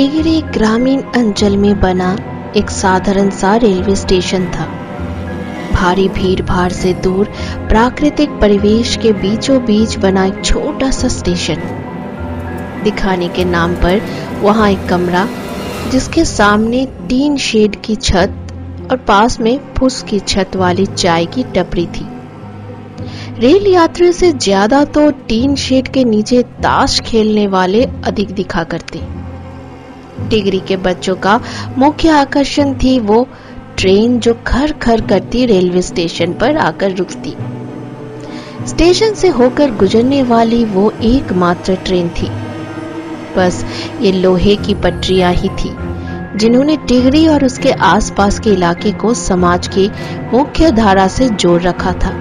Tigray ग्रामीण अंचल में बना एक साधारण सा रेलवे स्टेशन था। भारी भीड़ भाड़ से दूर प्राकृतिक परिवेश के बीचों बीच बना एक छोटा सा स्टेशन। दिखाने के नाम पर वहाँ एक कमरा, जिसके सामने टीन शेड की छत और पास में फुस की छत वाली चाय की टपरी थी। रेल यात्रियों से ज़्यादा तो टीन शेड के नीचे ताश खेलने वाले अधिक दिखा करते। टिगरी के बच्चों का मुख्य आकर्षण थी वो ट्रेन जो खर खर करती रेलवे स्टेशन पर आकर रुकती। स्टेशन से होकर गुजरने वाली वो एकमात्र ट्रेन थी। बस ये लोहे की पटरियाँ ही थी, जिन्होंने टिगरी और उसके आसपास के इलाके को समाज की मुख्य धारा से जोड़ रखा था।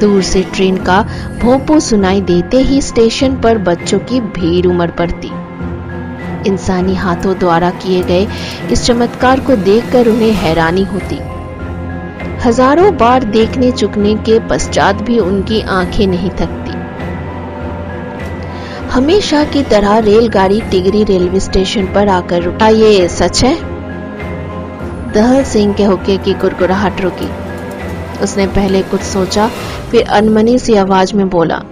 दूर से ट्रेन का भोपो सुनाई देते ही स्टेशन पर बच्चों की भीड़ उमड़ पड़ती। इंसानी हाथों द्वारा किए गए इस चमत्कार को देखकर उन्हें हैरानी होती। हज़ारों बार देखने चुकने के पश्चात भी उनकी आँखें नहीं थकती। हमेशा की तरह रेलगाड़ी टिगरी रेलवे स्टेशन पर आकर रुका ये सच है? दहल सिंह के होके की कुरकुराहट रुकी। उसने पहले कुछ सोचा, फिर अनमनी सी आवाज़ में बोला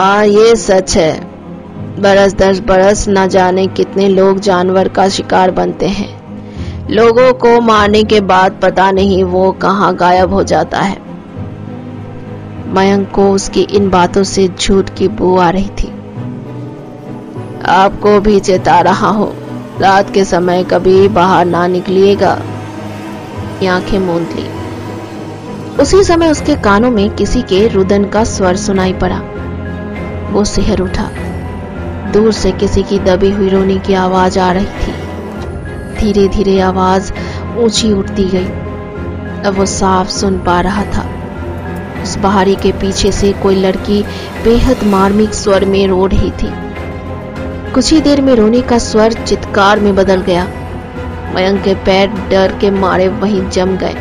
आ ये सच है। बरस दस बरस न जाने कितने लोग जानवर का शिकार बनते हैं। लोगों को मारने के बाद पता नहीं वो कहाँ गायब हो जाता है। मयंक को उसकी इन बातों से झूठ की बू आ रही थी। आपको भी चेता रहा हो, रात के समय कभी बाहर ना निकलिएगा। आँखें मूंद ली। उसी समय उसके कानों में किसी के रुदन का स्वर सुनाई पड़ा। वो सिहर उठा। दूर से किसी की दबी हुई रोने की आवाज़ आ रही थी। धीरे धीरे आवाज़ ऊँची उठती गई। अब वो साफ़ सुन पा रहा था। उस पहाड़ी के पीछे से कोई लड़की बेहद मार्मिक स्वर में रो रही थी। कुछ ही देर में रोने का स्वर चित्कार में बदल गया। मयंक के पैर डर के मारे वहीं जम गए।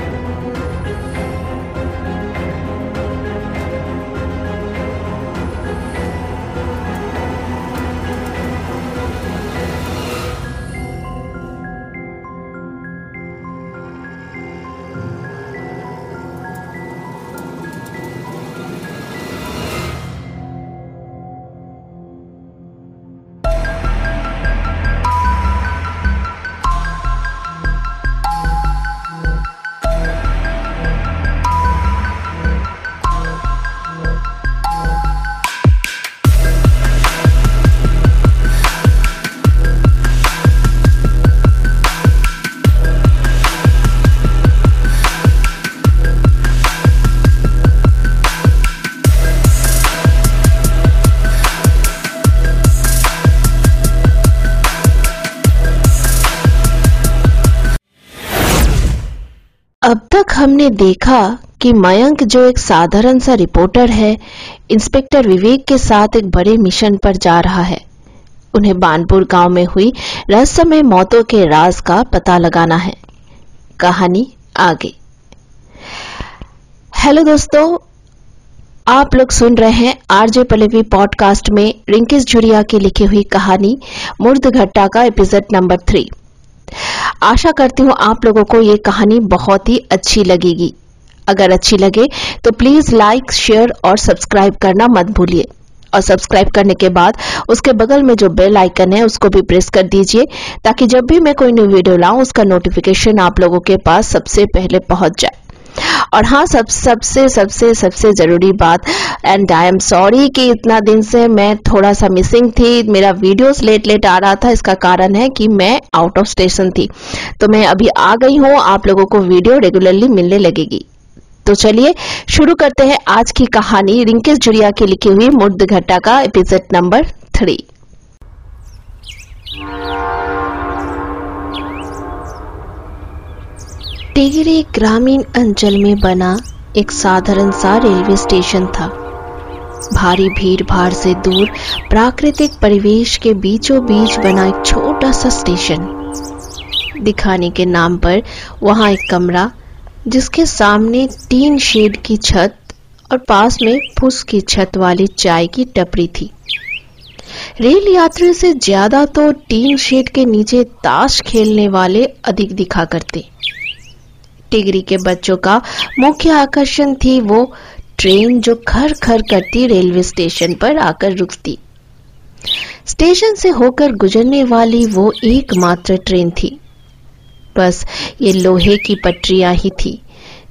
हमने देखा कि मयंक जो एक साधारण सा रिपोर्टर है, इंस्पेक्टर विवेक के साथ एक बड़े मिशन पर जा रहा है। उन्हें बानपुर गाँव में हुई रहस्यमय मौतों के राज का पता लगाना है। कहानी आगे। हेलो दोस्तों, आप लोग सुन रहे हैं आरजे पलेवी पॉडकास्ट में रिंकिस झुरिया की लिखी हुई कहानी मुर्द घट्टा का एपिसोड नंबर थ्री आशा करती हूँ आप लोगों को ये कहानी बहुत ही अच्छी लगेगी। अगर अच्छी लगे तो प्लीज़ लाइक शेयर और सब्सक्राइब करना मत भूलिए। और सब्सक्राइब करने के बाद, उसके बगल में जो बेल आइकन है, उसको भी प्रेस कर दीजिए, ताकि जब भी मैं कोई न्यू वीडियो लाऊं, उसका नोटिफिकेशन आप लोगों के पास सबसे पहले पहुँच जाए। और हाँ सब, सबसे सबसे सबसे ज़रूरी बात एंड आई एम सॉरी कि इतना दिन से मैं थोड़ा सा मिसिंग थी, मेरा वीडियोस लेट लेट आ रहा था, इसका कारण है कि मैं आउट ऑफ़ स्टेशन थी। तो मैं अभी आ गई हूँ, आप लोगों को वीडियो रेगुलरली मिलने लगेगी। तो चलिए, शुरू करते हैं आज की कहानी रिंकेश जुड़िया की लिखी हुई मुर्द घट्टा का एपिसोड नंबर थ्री टिगरी ग्रामीण अंचल में बना एक साधारण सा रेलवे स्टेशन था। भारी भीड़ भाड़ से दूर प्राकृतिक परिवेश के बीचों बीच बना एक छोटा सा स्टेशन। दिखाने के नाम पर वहाँ एक कमरा, जिसके सामने तीन शेड की छत और पास में फुस की छत वाली चाय की टपरी थी। रेल यात्री से ज़्यादा तो टीन शेड के नीचे ताश खेलने वाले अधिक दिखा करते। टिगरी के बच्चों का मुख्य आकर्षण थी वो ट्रेन जो खर खर करती रेलवे स्टेशन पर आकर रुकती। स्टेशन से होकर गुजरने वाली वो एकमात्र ट्रेन थी। बस ये लोहे की पटरियाँ ही थी,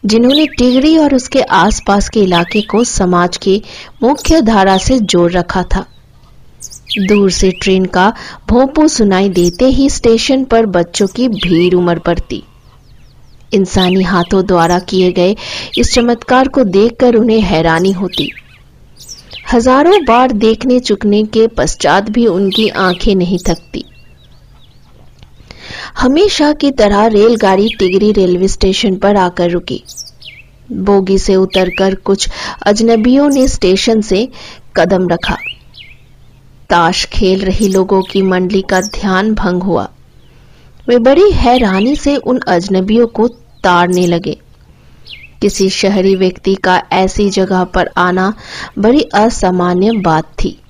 जिन्होंने टिगरी और उसके आसपास के इलाके को समाज की मुख्य धारा से जोड़ रखा था। दूर से ट्रेन का भोंपू सुनाई देते ही स्टेशन पर बच्चों की भीड़ उमड़ पड़ती। इंसानी हाथों द्वारा किए गए इस चमत्कार को देखकर उन्हें हैरानी होती। हज़ारों बार देखने चुकने के पश्चात भी उनकी आँखें नहीं थकती। हमेशा की तरह रेलगाड़ी टिगरी रेलवे स्टेशन पर आकर रुकी। बोगी से उतरकर कुछ अजनबियों ने स्टेशन से कदम रखा। ताश खेल रही लोगों की मंडली का ध्यान भंग हुआ। वे बड़ी हैरानी से उन अजनबियों को ताड़ने लगे। किसी शहरी व्यक्ति का ऐसी जगह पर आना बड़ी असामान्य बात थी।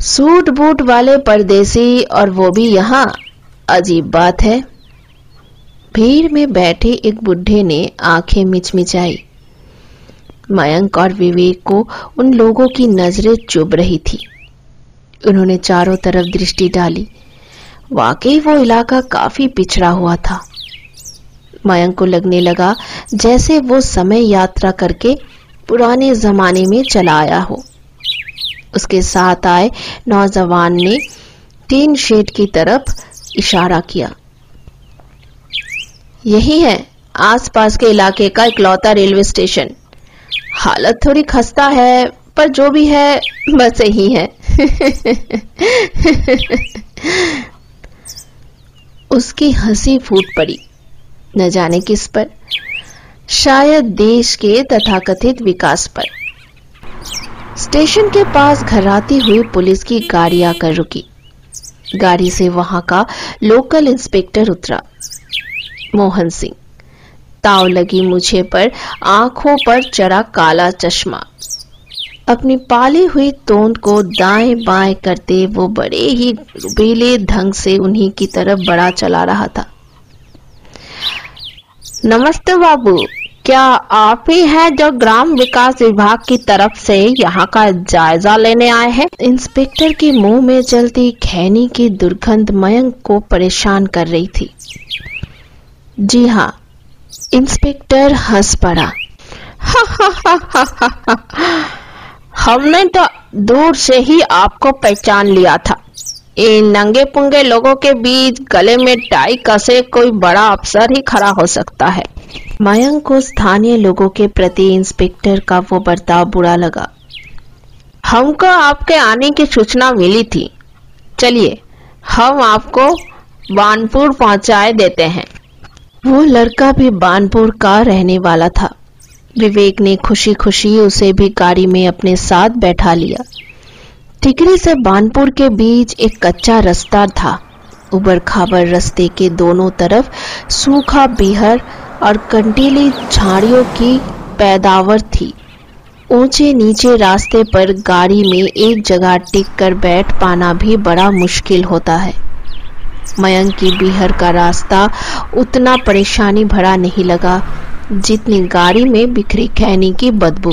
सूट बूट वाले परदेसी और वो भी यहाँ, अजीब बात है। भीड़ में बैठे एक बुढ़े ने आँखें मिचमिचाई। मयंक और विवेक को उन लोगों की नज़रें चुभ रही थी। उन्होंने चारों तरफ़ दृष्टि डाली। वाकई वो इलाका काफ़ी पिछड़ा हुआ था। मयंक को लगने लगा जैसे वो समय यात्रा करके पुराने जमाने में चला आया हो। उसके साथ आए नौजवान ने टीन शेड की तरफ़ इशारा किया। यही है, आसपास के इलाके का इकलौता रेलवे स्टेशन। हालत थोड़ी खस्ता है, पर जो भी है, बस यही है। उसकी हँसी फूट पड़ी। न जाने किस पर। शायद देश के तथाकथित विकास पर। स्टेशन के पास घराती हुई पुलिस की गाड़ी आकर रुकी। गाड़ी से वहाँ का लोकल इंस्पेक्टर उतरा। मोहन सिंह, ताव लगी मुझे पर आँखों पर चढ़ा काला चश्मा। अपनी पाली हुई तोंद को दाएँ बाएँ करते वो बड़े ही रुबेले ढंग से उन्हीं की तरफ़ बड़ा चला रहा था। नमस्ते बाबू, क्या आप ही हैं जो ग्राम विकास विभाग की तरफ़ से यहाँ का जायजा लेने आए हैं? इंस्पेक्टर के मुँह में चलती खैनी की दुर्गंध मयंक को परेशान कर रही थी। जी हाँ इंस्पेक्टर हंस पड़ा। हमने तो दूर से ही आपको पहचान लिया था। इन नंगे पुंगे लोगों के बीच गले में टाई कसे कोई बड़ा अफसर ही खड़ा हो सकता है। मयंक को स्थानीय लोगों के प्रति इंस्पेक्टर का वो बर्ताव बुरा लगा। हमको आपके आने की सूचना मिली थी। चलिए, हम आपको बानपुर पहुँचाए देते हैं। वो लड़का भी बानपुर का रहने वाला था। विवेक ने खुशी खुशी उसे भी गाड़ी में अपने साथ बैठा लिया। टिकरी से बानपुर के बीच एक कच्चा रास्ता था। उबर खाबर रास्ते के दोनों तरफ़ सूखा बिहर और कंटीली झाड़ियों की पैदावर थी। ऊँचे नीचे रास्ते पर गाड़ी में एक जगह टिक कर बैठ पाना भी बड़ा मुश्किल होता है। मयंक की बिहर का रास्ता उतना परेशानी भरा नहीं लगा। जितनी गाड़ी में बिखरी खैनी की बदबू।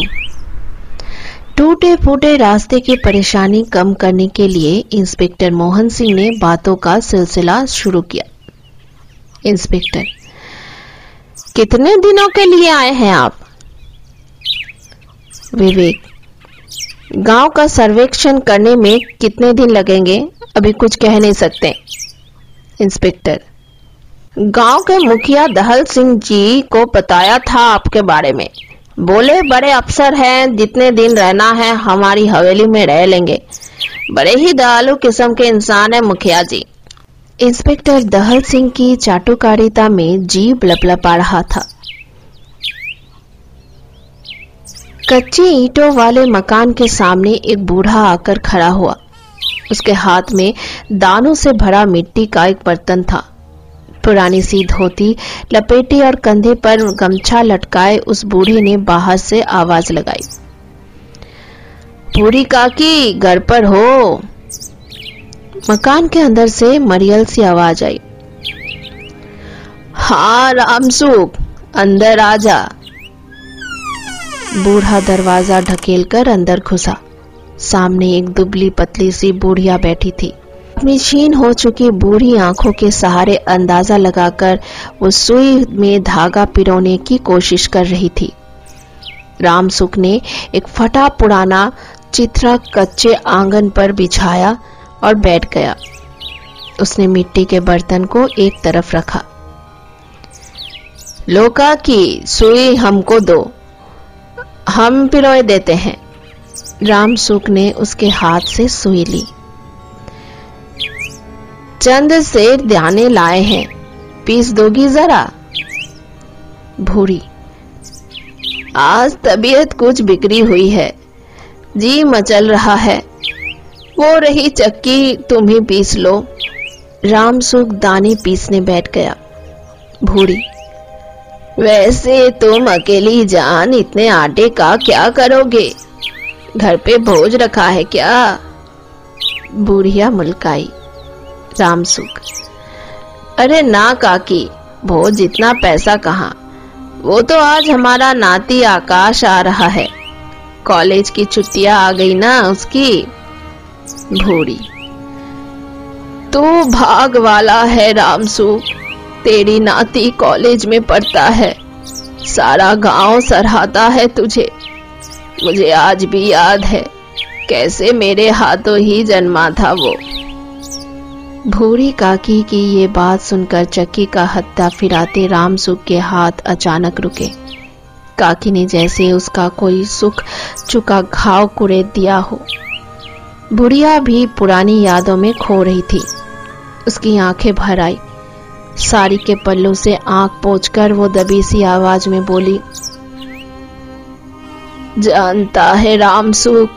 टूटे फूटे रास्ते की परेशानी कम करने के लिए इंस्पेक्टर मोहन सिंह ने बातों का सिलसिला शुरू किया। इंस्पेक्टर, कितने दिनों के लिए आए हैं आप? विवेक, गाँव का सर्वेक्षण करने में कितने दिन लगेंगे? अभी कुछ कह नहीं सकते। इंस्पेक्टर गाँव के मुखिया दहल सिंह जी को बताया था आपके बारे में। बोले, बड़े अफसर हैं, जितने दिन रहना है, हमारी हवेली में रह लेंगे। बड़े ही दयालु किस्म के इंसान है मुखिया जी। इंस्पेक्टर दहल सिंह की चाटुकारिता में जीभ लपलपा रहा था। कच्ची ईंटों वाले मकान के सामने एक बूढ़ा आकर खड़ा हुआ। उसके हाथ में दानों से भरा मिट्टी का एक बर्तन था। पुरानी सी धोती लपेटी और कंधे पर गमछा लटकाए उस बूढ़ी ने बाहर से आवाज़ लगाई। पूरी काकी, घर पर हो। मकान के अंदर से मरियल सी आवाज़ आई। हाँ रामसुख अंदर आ जा। बूढ़ा दरवाज़ा ढकेलकर अंदर घुसा। सामने एक दुबली पतली सी बूढ़िया बैठी थी। अपनी छीन हो चुकी बूढ़ी आँखों के सहारे अंदाज़ा लगाकर वो सुई में धागा पिरोने की कोशिश कर रही थी। रामसुख ने एक फटा पुराना चित्रा कच्चे आँगन पर बिछाया और बैठ गया। उसने मिट्टी के बर्तन को एक तरफ़ रखा। लोका की सुई हमको दो, हम पिरोए देते हैं। राम सुख ने उसके हाथ से सुई ली। चंद से दाने लाए हैं। पीस दोगी जरा। भूरी। आज तबीयत कुछ बिगड़ी हुई है। जी मचल रहा है। वो रही चक्की, तुम ही पीस लो। राम सुख दाने पीसने बैठ गया। भूरी। वैसे तुम अकेली जान, इतने आटे का क्या करोगे? घर पे भोज रखा है क्या? बुढ़िया मुलकाई। रामसुख। अरे ना काकी, भोज जितना पैसा कहा। वो तो आज हमारा नाती आकाश आ रहा है। कॉलेज की छुट्टियाँ आ गई ना उसकी? भूरी। तू भाग वाला है रामसुख, तेरी नाती कॉलेज में पढ़ता है। सारा गाँव सराहता है तुझे। मुझे आज भी याद है, कैसे मेरे हाथों ही जन्मा था वो। भूरी काकी की ये बात सुनकर चक्की का हत्ता फिराते राम सुख के हाथ अचानक रुके। काकी ने जैसे उसका कोई सुख चुका घाव कुड़े दिया हो। बुढ़िया भी पुरानी यादों में खो रही थी। उसकी आँखें भर आई। साड़ी के पल्लू से आँख पोछकर वो दबी सी आवाज़ में बोली, जानता है रामसुख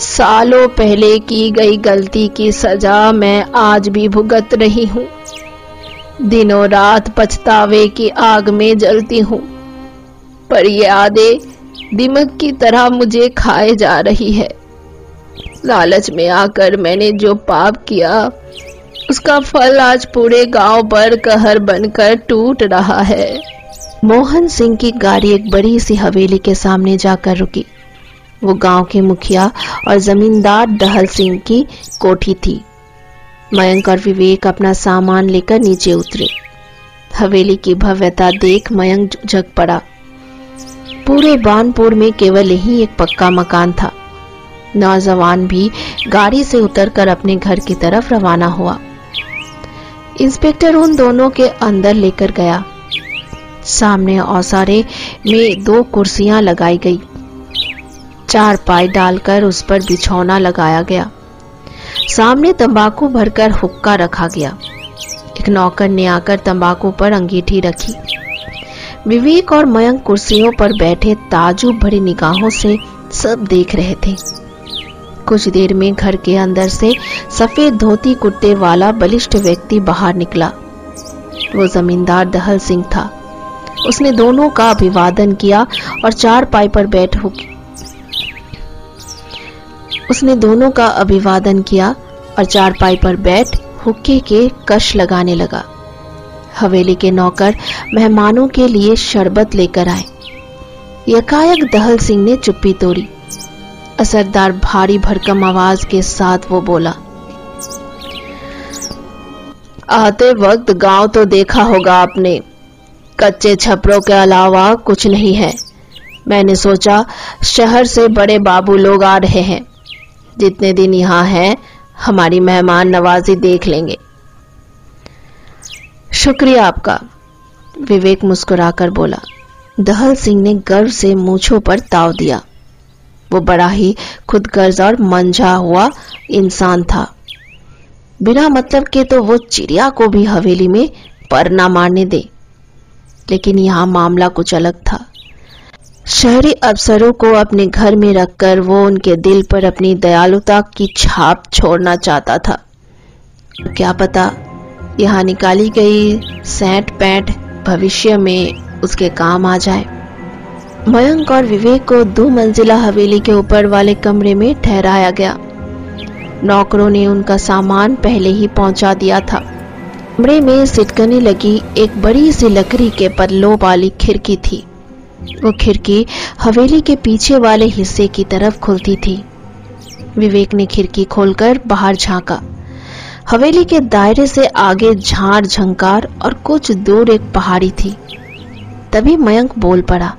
सालों पहले की गई गलती की सजा मैं आज भी भुगत रही हूँ। दिनों रात पछतावे की आग में जलती हूँ। पर ये आदे दिमक की तरह मुझे खाए जा रही है। लालच में आकर मैंने जो पाप किया, उसका फल आज पूरे गाँव पर कहर बनकर टूट रहा है। मोहन सिंह की गाड़ी एक बड़ी सी हवेली के सामने जाकर रुकी। वो गाँव के मुखिया और जमींदार डहल सिंह की कोठी थी। मयंक और विवेक अपना सामान लेकर नीचे उतरे। हवेली की भव्यता देख मयंक जग पड़ा। पूरे बानपुर में केवल यही एक पक्का मकान था। नौजवान भी गाड़ी से उतरकर अपने घर की तरफ़ रवाना हुआ। इंस्पेक्टर उन दोनों के अंदर लेकर गया। सामने औसारे में दो कुर्सियाँ लगाई गई। चार पाई डालकर उस पर बिछौना लगाया गया। सामने तंबाकू भरकर हुक्का रखा गया। एक नौकर ने आकर तंबाकू पर अंगीठी रखी। विवेक और मयंक कुर्सियों पर बैठे ताजुब भरी निगाहों से सब देख रहे थे। कुछ देर में घर के अंदर से सफ़ेद धोती कुर्ते वाला बलिष्ठ व्यक्ति बाहर निकला। वो जमींदार दहल सिंह था। उसने दोनों का अभिवादन किया और चार पाई पर बैठ उसने दोनों का अभिवादन किया और चारपाई पर बैठ हुक्के के कश लगाने लगा। हवेली के नौकर मेहमानों के लिए शरबत लेकर आए। यकायक दहल सिंह ने चुप्पी तोड़ी। असरदार भारी भरकम आवाज़ के साथ वो बोला, आते वक्त गाँव तो देखा होगा आपने। कच्चे छपरों के अलावा कुछ नहीं है। मैंने सोचा शहर से बड़े बाबू लोग आ रहे हैं। जितने दिन यहाँ हैं, हमारी मेहमान नवाजी देख लेंगे। शुक्रिया आपका, विवेक मुस्कुराकर बोला। दहल सिंह ने गर्व से मूछों पर ताव दिया। वो बड़ा ही खुदगर्ज और मंझा हुआ इंसान था। बिना मतलब के तो वो चिड़िया को भी हवेली में पर ना मारने दे। लेकिन यहाँ मामला कुछ अलग था। शहरी अफसरों को अपने घर में रखकर वो उनके दिल पर अपनी दयालुता की छाप छोड़ना चाहता था। क्या पता यहाँ निकाली गई सैंट पैंट भविष्य में उसके काम आ जाए। मयंक और विवेक को दो मंजिला हवेली के ऊपर वाले कमरे में ठहराया गया। नौकरों ने उनका सामान पहले ही पहुँचा दिया था। कमरे में सिटकने लगी एक बड़ी सी लकड़ी के पल्लों वाली खिड़की थी। वो खिड़की हवेली के पीछे वाले हिस्से की तरफ़ खुलती थी। विवेक ने खिड़की खोलकर बाहर झांका। हवेली के दायरे से आगे झाड़, झंकार और कुछ दूर एक पहाड़ी थी। तभी मयंक बोल पड़ा,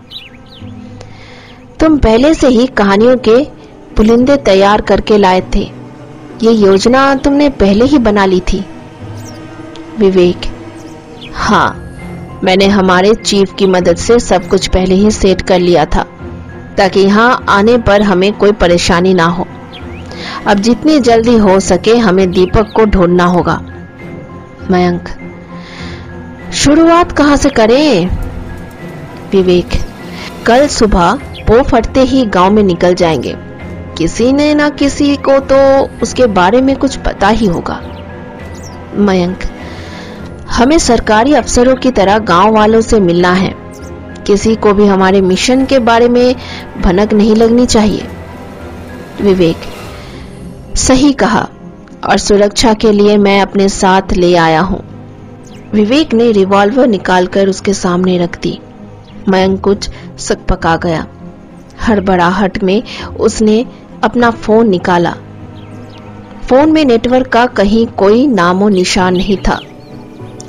तुम पहले से ही कहानियों के पुलिंदे तैयार करके लाए थे। ये योजना तुमने पहले ही बना ली थी। विवेक हाँ मैंने हमारे चीफ की मदद से सब कुछ पहले ही सेट कर लिया था, ताकि यहाँ आने पर हमें कोई परेशानी ना हो। अब जितनी जल्दी हो सके हमें दीपक को ढूंढना होगा। मयंक, शुरुआत कहाँ से करें? विवेक, कल सुबह पो फटते ही गाँव में निकल जाएँगे। किसी ने ना किसी को तो उसके बारे में कुछ पता ही होगा। मयंक हमें सरकारी अफसरों की तरह गाँव वालों से मिलना है। किसी को भी हमारे मिशन के बारे में भनक नहीं लगनी चाहिए। विवेक, सही कहा और सुरक्षा के लिए मैं अपने साथ ले आया हूँ। विवेक ने रिवॉल्वर निकालकर उसके सामने रख दी। मयंक कुछ सकपका गया। हड़बड़ाहट में उसने अपना फ़ोन निकाला। फ़ोन में नेटवर्क का कहीं कोई नामो निशान नहीं था।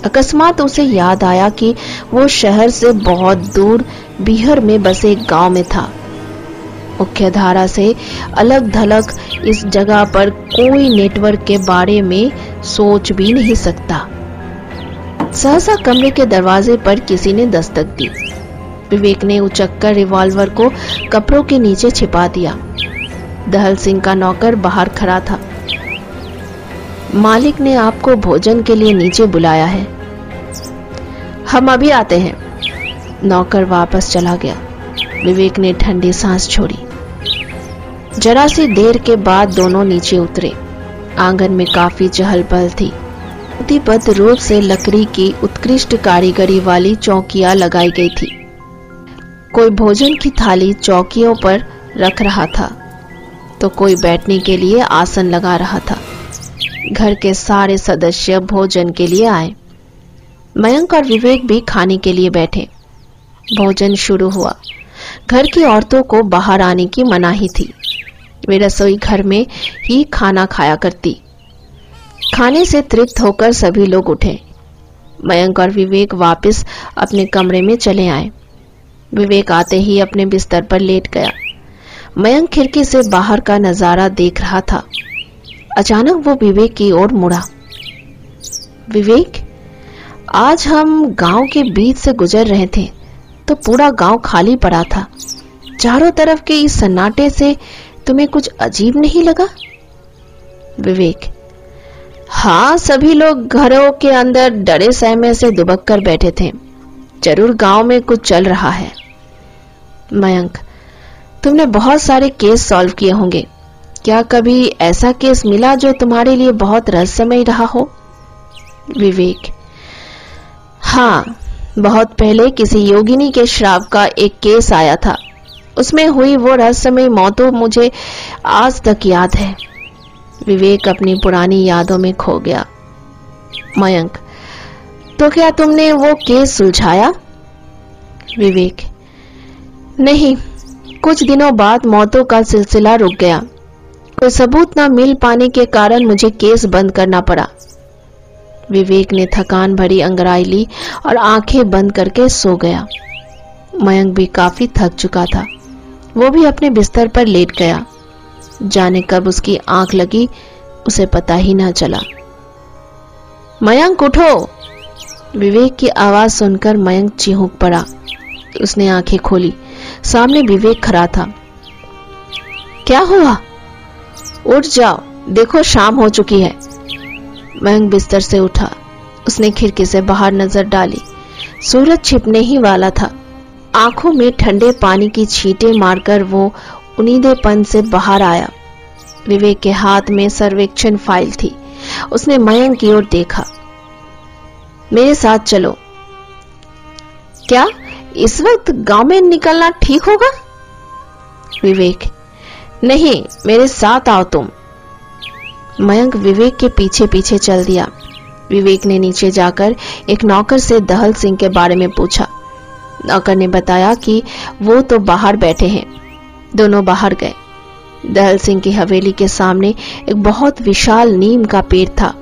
अकस्मात उसे याद आया कि वो शहर से बहुत दूर बिहर में बसे एक गाँव में था। मुख्य धारा से अलग धलक इस जगह पर कोई नेटवर्क के बारे में सोच भी नहीं सकता। सहसा कमरे के दरवाजे पर किसी ने दस्तक दी। विवेक ने उचक्कर रिवॉल्वर को कपड़ों के नीचे छिपा दिया। दहल सिंह का नौकर बाहर खड़ा था। मालिक ने आपको भोजन के लिए नीचे बुलाया है। हम अभी आते हैं। नौकर वापस चला गया। विवेक ने ठंडी सांस छोड़ी। जरा सी देर के बाद दोनों नीचे उतरे। आँगन में काफ़ी चहल पहल थी। प्रतिबद्ध रूप से लकड़ी की उत्कृष्ट कारीगरी वाली चौकियाँ लगाई गई थी। कोई भोजन की थाली चौकियों पर रख रहा था तो कोई बैठने के लिए आसन लगा रहा था। घर के सारे सदस्य भोजन के लिए आए। मयंक और विवेक भी खाने के लिए बैठे। भोजन शुरू हुआ। घर की औरतों को बाहर आने की मनाही थी। वे रसोई घर में ही खाना खाया करती। खाने से तृप्त होकर सभी लोग उठे। मयंक और विवेक वापस अपने कमरे में चले आए। विवेक आते ही अपने बिस्तर पर लेट गया। मयंक खिड़की से बाहर का नज़ारा देख रहा था। अचानक वो विवेक की ओर मुड़ा। विवेक, आज हम गाँव के बीच से गुजर रहे थे तो पूरा गाँव खाली पड़ा था। चारों तरफ़ के इस सन्नाटे से तुम्हें कुछ अजीब नहीं लगा? विवेक हाँ सभी लोग घरों के अंदर डरे सहमे से दुबक कर बैठे थे। ज़रूर गाँव में कुछ चल रहा है। मयंक, तुमने बहुत सारे केस सॉल्व किए होंगे। क्या कभी ऐसा केस मिला जो तुम्हारे लिए बहुत रहस्यमय रहा हो? विवेक। हाँ बहुत पहले किसी योगिनी के श्राप का एक केस आया था। उसमें हुई वो रहस्यमय मौतों मुझे आज तक याद है। विवेक अपनी पुरानी यादों में खो गया। मयंक तो क्या तुमने वो केस सुलझाया? विवेक, नहीं, कुछ दिनों बाद मौतों का सिलसिला रुक गया। कोई सबूत ना मिल पाने के कारण मुझे केस बंद करना पड़ा। विवेक ने थकान भरी अंगराई ली और आँखें बंद करके सो गया। मयंक भी काफ़ी थक चुका था। वो भी अपने बिस्तर पर लेट गया। जाने कब उसकी आँख लगी, उसे पता ही ना चला। मयंक, उठो! विवेक की आवाज़ सुनकर मयंक चिहुक पड़ा। उसने आँखें खोली। सामने विवेक खड़ा था। क्या हुआ? उठ जाओ, देखो शाम हो चुकी है। मयंक बिस्तर से उठा। उसने खिड़की से बाहर नज़र डाली। सूरज छिपने ही वाला था। आँखों में ठंडे पानी की छींटे मारकर वो उनीदेपन से बाहर आया। विवेक के हाथ में सर्वेक्षण फ़ाइल थी। उसने मयंक की ओर देखा। मेरे साथ चलो। क्या इस वक्त गाँव में निकलना ठीक होगा? विवेक नहीं, मेरे साथ आओ तुम। मयंक विवेक के पीछे पीछे चल दिया। विवेक ने नीचे जाकर एक नौकर से दहल सिंह के बारे में पूछा। नौकर ने बताया कि वो तो बाहर बैठे हैं। दोनों बाहर गए। दहल सिंह की हवेली के सामने एक बहुत विशाल नीम का पेड़ था।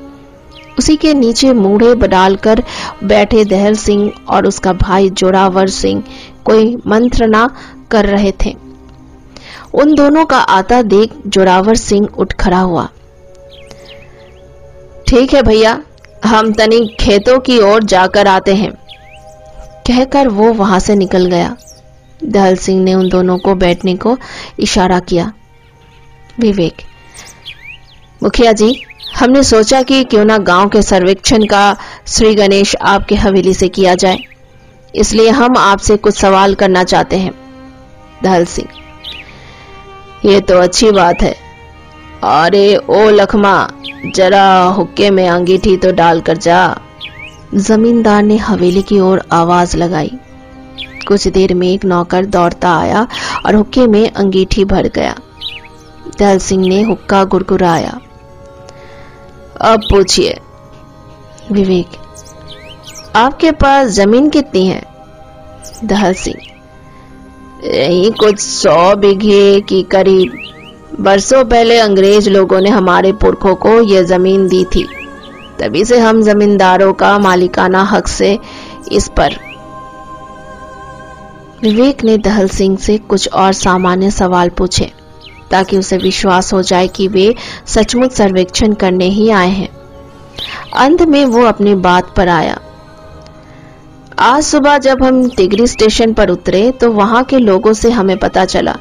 उसी के नीचे मूढ़े डालकर बैठे दहल सिंह और उसका भाई जोरावर सिंह कोई मंत्रणा कर रहे थे। उन दोनों का आता देख जोरावर सिंह उठ खड़ा हुआ। ठीक है भैया, हम तनी खेतों की ओर जाकर आते हैं, कहकर वो वहाँ से निकल गया। दहल सिंह ने उन दोनों को बैठने को इशारा किया। विवेक, मुखिया जी, हमने सोचा कि क्यों ना गाँव के सर्वेक्षण का श्री गणेश आपके हवेली से किया जाए, इसलिए हम आपसे कुछ सवाल करना चाहते हैं। दहल सिंह ये तो अच्छी बात है। अरे, ओ लखमा, जरा हुक्के में अंगीठी तो डालकर जा। जमींदार ने हवेली की ओर आवाज़ लगाई। कुछ देर में एक नौकर दौड़ता आया और हुक्के में अंगीठी भर गया। दल सिंह ने हुक्का गुरगुराया अब पूछिए, विवेक, आपके पास ज़मीन कितनी है? दहल सिंह यही कुछ सौ बीघे की करीब बरसों पहले अंग्रेज़ लोगों ने हमारे पुरखों को यह ज़मीन दी थी। तभी से हम जमींदारों का मालिकाना हक से इस पर। विवेक ने दहल सिंह से कुछ और सामान्य सवाल पूछे, ताकि उसे विश्वास हो जाए कि वे सचमुच सर्वेक्षण करने ही आए हैं। अंत में वो अपनी बात पर आया। आज सुबह जब हम तिगरी स्टेशन पर उतरे तो वहाँ के लोगों से हमें पता चला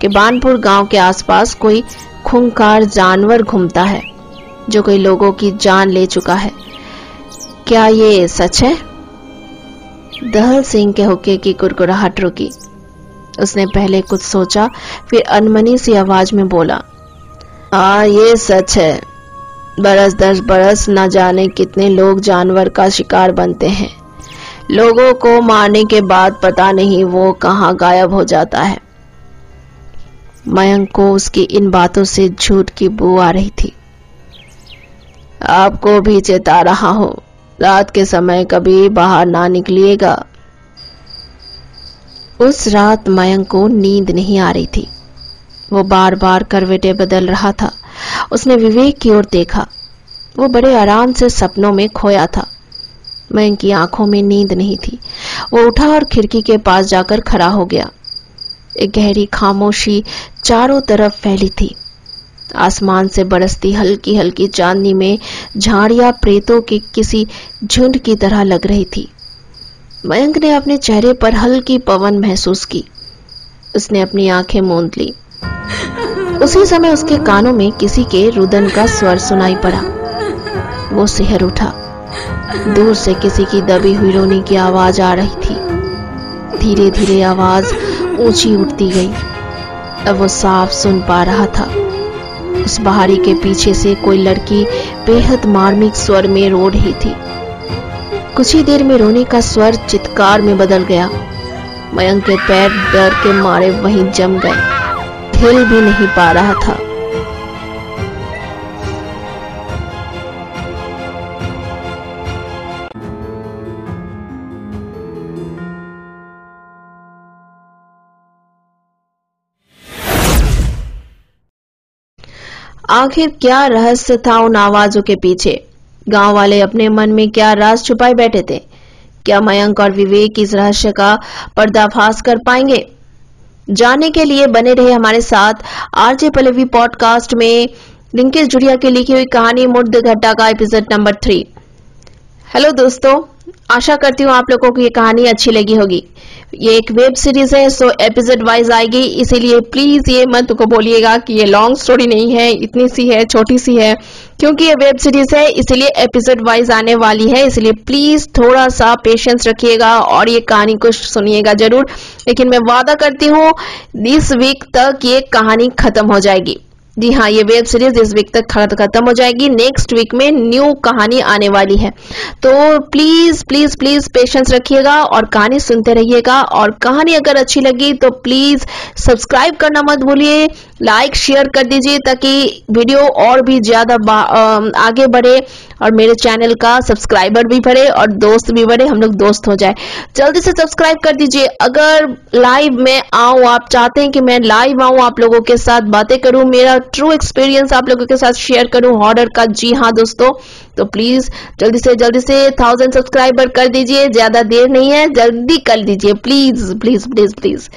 कि बानपुर गाँव के आसपास कोई खूंखार जानवर घूमता है, जो कोई लोगों की जान ले चुका है। क्या ये सच है? दहल सिंह के हुक्के की कुरकुराहट रुकी। उसने पहले कुछ सोचा, फिर अनमनी सी आवाज़ में बोला हाँ ये सच है। बरस दस बरस न जाने कितने लोग जानवर का शिकार बनते हैं। लोगों को मारने के बाद पता नहीं वो कहाँ गायब हो जाता है। मयंक को उसकी इन बातों से झूठ की बू आ रही थी। आपको भी चेता रहा हूँ, रात के समय कभी बाहर ना निकलिएगा। उस रात मयंक को नींद नहीं आ रही थी। वो बार बार करवेटे बदल रहा था। उसने विवेक की ओर देखा। वो बड़े आराम से सपनों में खोया था। मयंक की आँखों में नींद नहीं थी। वो उठा और खिड़की के पास जाकर खड़ा हो गया। एक गहरी खामोशी चारों तरफ़ फैली थी। आसमान से बरसती हल्की हल्की चांदनी में झाड़ियाँ प्रेतों के किसी झुंड की तरह लग रही थी। मयंक ने अपने चेहरे पर हल्की पवन महसूस की। उसने अपनी आँखें मूंद ली। उसी समय उसके कानों में किसी के रुदन का स्वर सुनाई पड़ा। वो सिहर उठा। दूर से किसी की दबी हुई रोने की आवाज़ आ रही थी। धीरे धीरे आवाज़ ऊँची उठती गई। अब वो साफ़ सुन पा रहा था। उस बहारी के पीछे से कोई लड़की बेहद मार्मिक स्वर में रो रही थी। कुछ ही देर में रोने का स्वर चित्कार में बदल गया। मयंक के पैर डर के मारे वहीं जम गए। हिल भी नहीं पा रहा था। आखिर क्या रहस्य था उन आवाजों के पीछे? गाँव वाले अपने मन में क्या राज छुपाए बैठे थे? क्या मयंक और विवेक इस रहस्य का पर्दाफाश कर पाएँगे? जानने के लिए बने रहे हमारे साथ आरजे पलवी पॉडकास्ट में लिंकेश जुड़िया की लिखी हुई कहानी मुर्द घट्टा का एपिसोड नंबर थ्री हेलो दोस्तों, आशा करती हूँ आप लोगों को ये कहानी अच्छी लगी होगी। ये एक वेब सीरीज़ है सो एपिसोड वाइज आएगी। इसीलिए प्लीज़ ये मत को बोलिएगा कि ये लॉन्ग स्टोरी नहीं है, इतनी सी है, छोटी सी है, क्योंकि ये वेब सीरीज़ है, इसीलिए एपिसोड वाइज आने वाली है, इसलिए प्लीज़ थोड़ा सा पेशेंस रखिएगा और ये कहानी को सुनिएगा ज़रूर। लेकिन मैं वादा करती हूँ इस वीक तक ये कहानी खत्म हो जाएगी। जी हाँ ये वेब सीरीज़ इस वीक तक खत्म हो जाएगी। नेक्स्ट वीक में न्यू कहानी आने वाली है। तो प्लीज़ प्लीज़ प्लीज़ पेशेंस रखिएगा और कहानी सुनते रहिएगा। और कहानी अगर अच्छी लगी तो प्लीज़ सब्सक्राइब करना मत भूलिए। लाइक शेयर कर दीजिए ताकि वीडियो और भी ज़्यादा आगे बढ़े और मेरे चैनल का सब्सक्राइबर भी बढ़े और दोस्त भी बढ़े, हम लोग दोस्त हो जाए। जल्दी से सब्सक्राइब कर दीजिए। अगर लाइव में आऊँ, आप चाहते हैं कि मैं लाइव आऊँ, आप लोगों के साथ बातें करूँ, मेरा ट्रू एक्सपीरियंस आप लोगों के साथ शेयर करूँ हॉर्डर का। जी हाँ दोस्तों तो प्लीज़ जल्दी से जल्दी से थाउज़ेंड सब्सक्राइबर कर दीजिए, ज़्यादा देर नहीं है, जल्दी कर दीजिए। प्लीज़ प्लीज़ प्लीज़ प्लीज़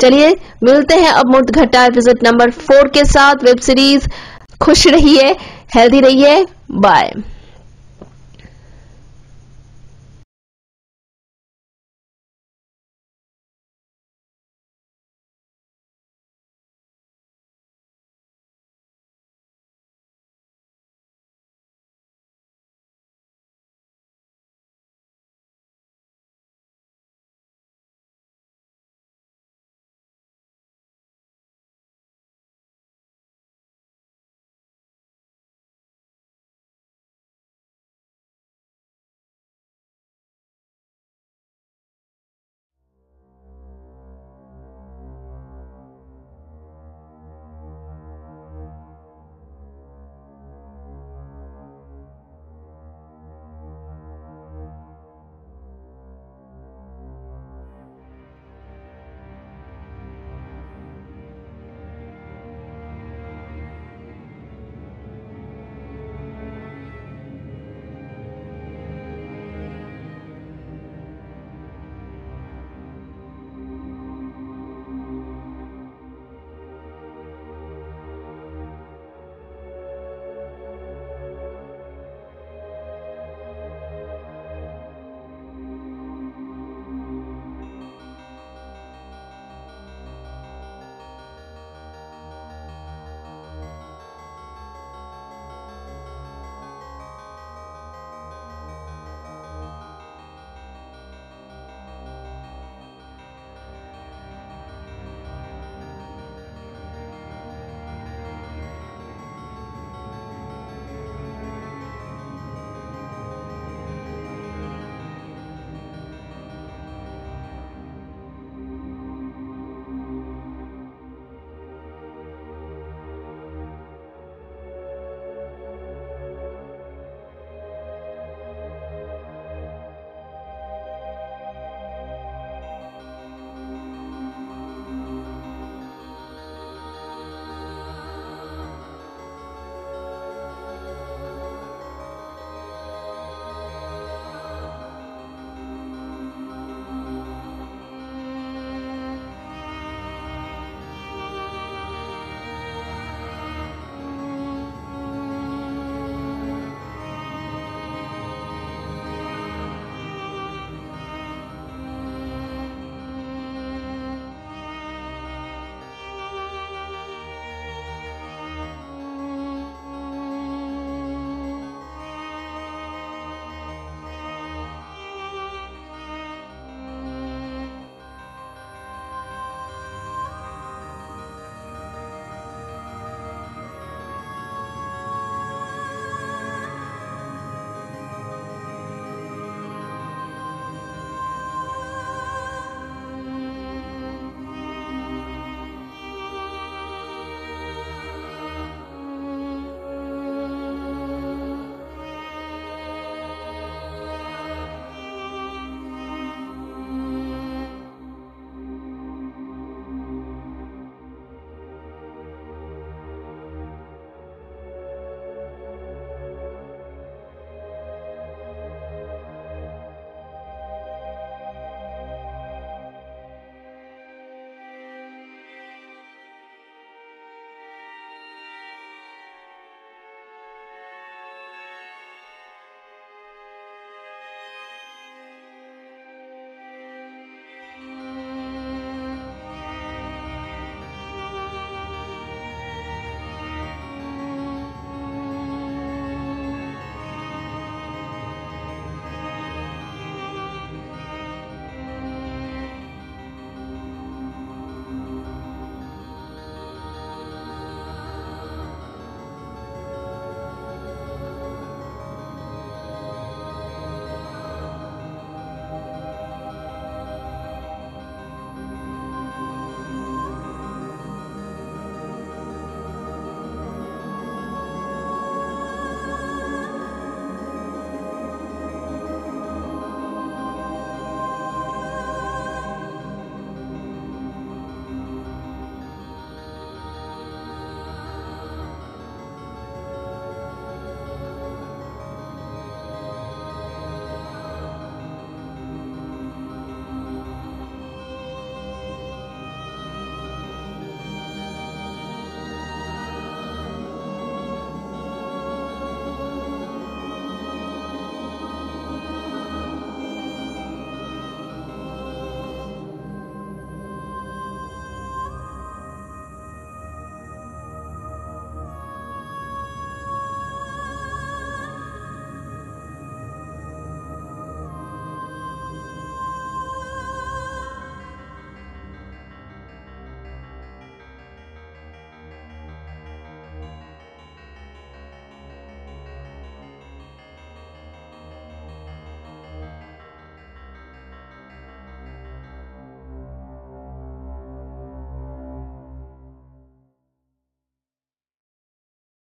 चलिए, मिलते हैं अब मुर्द घटा एपिसोड नंबर फोर के साथ वेब सीरीज़ खुश रहिए हेल्दी रहिए बाय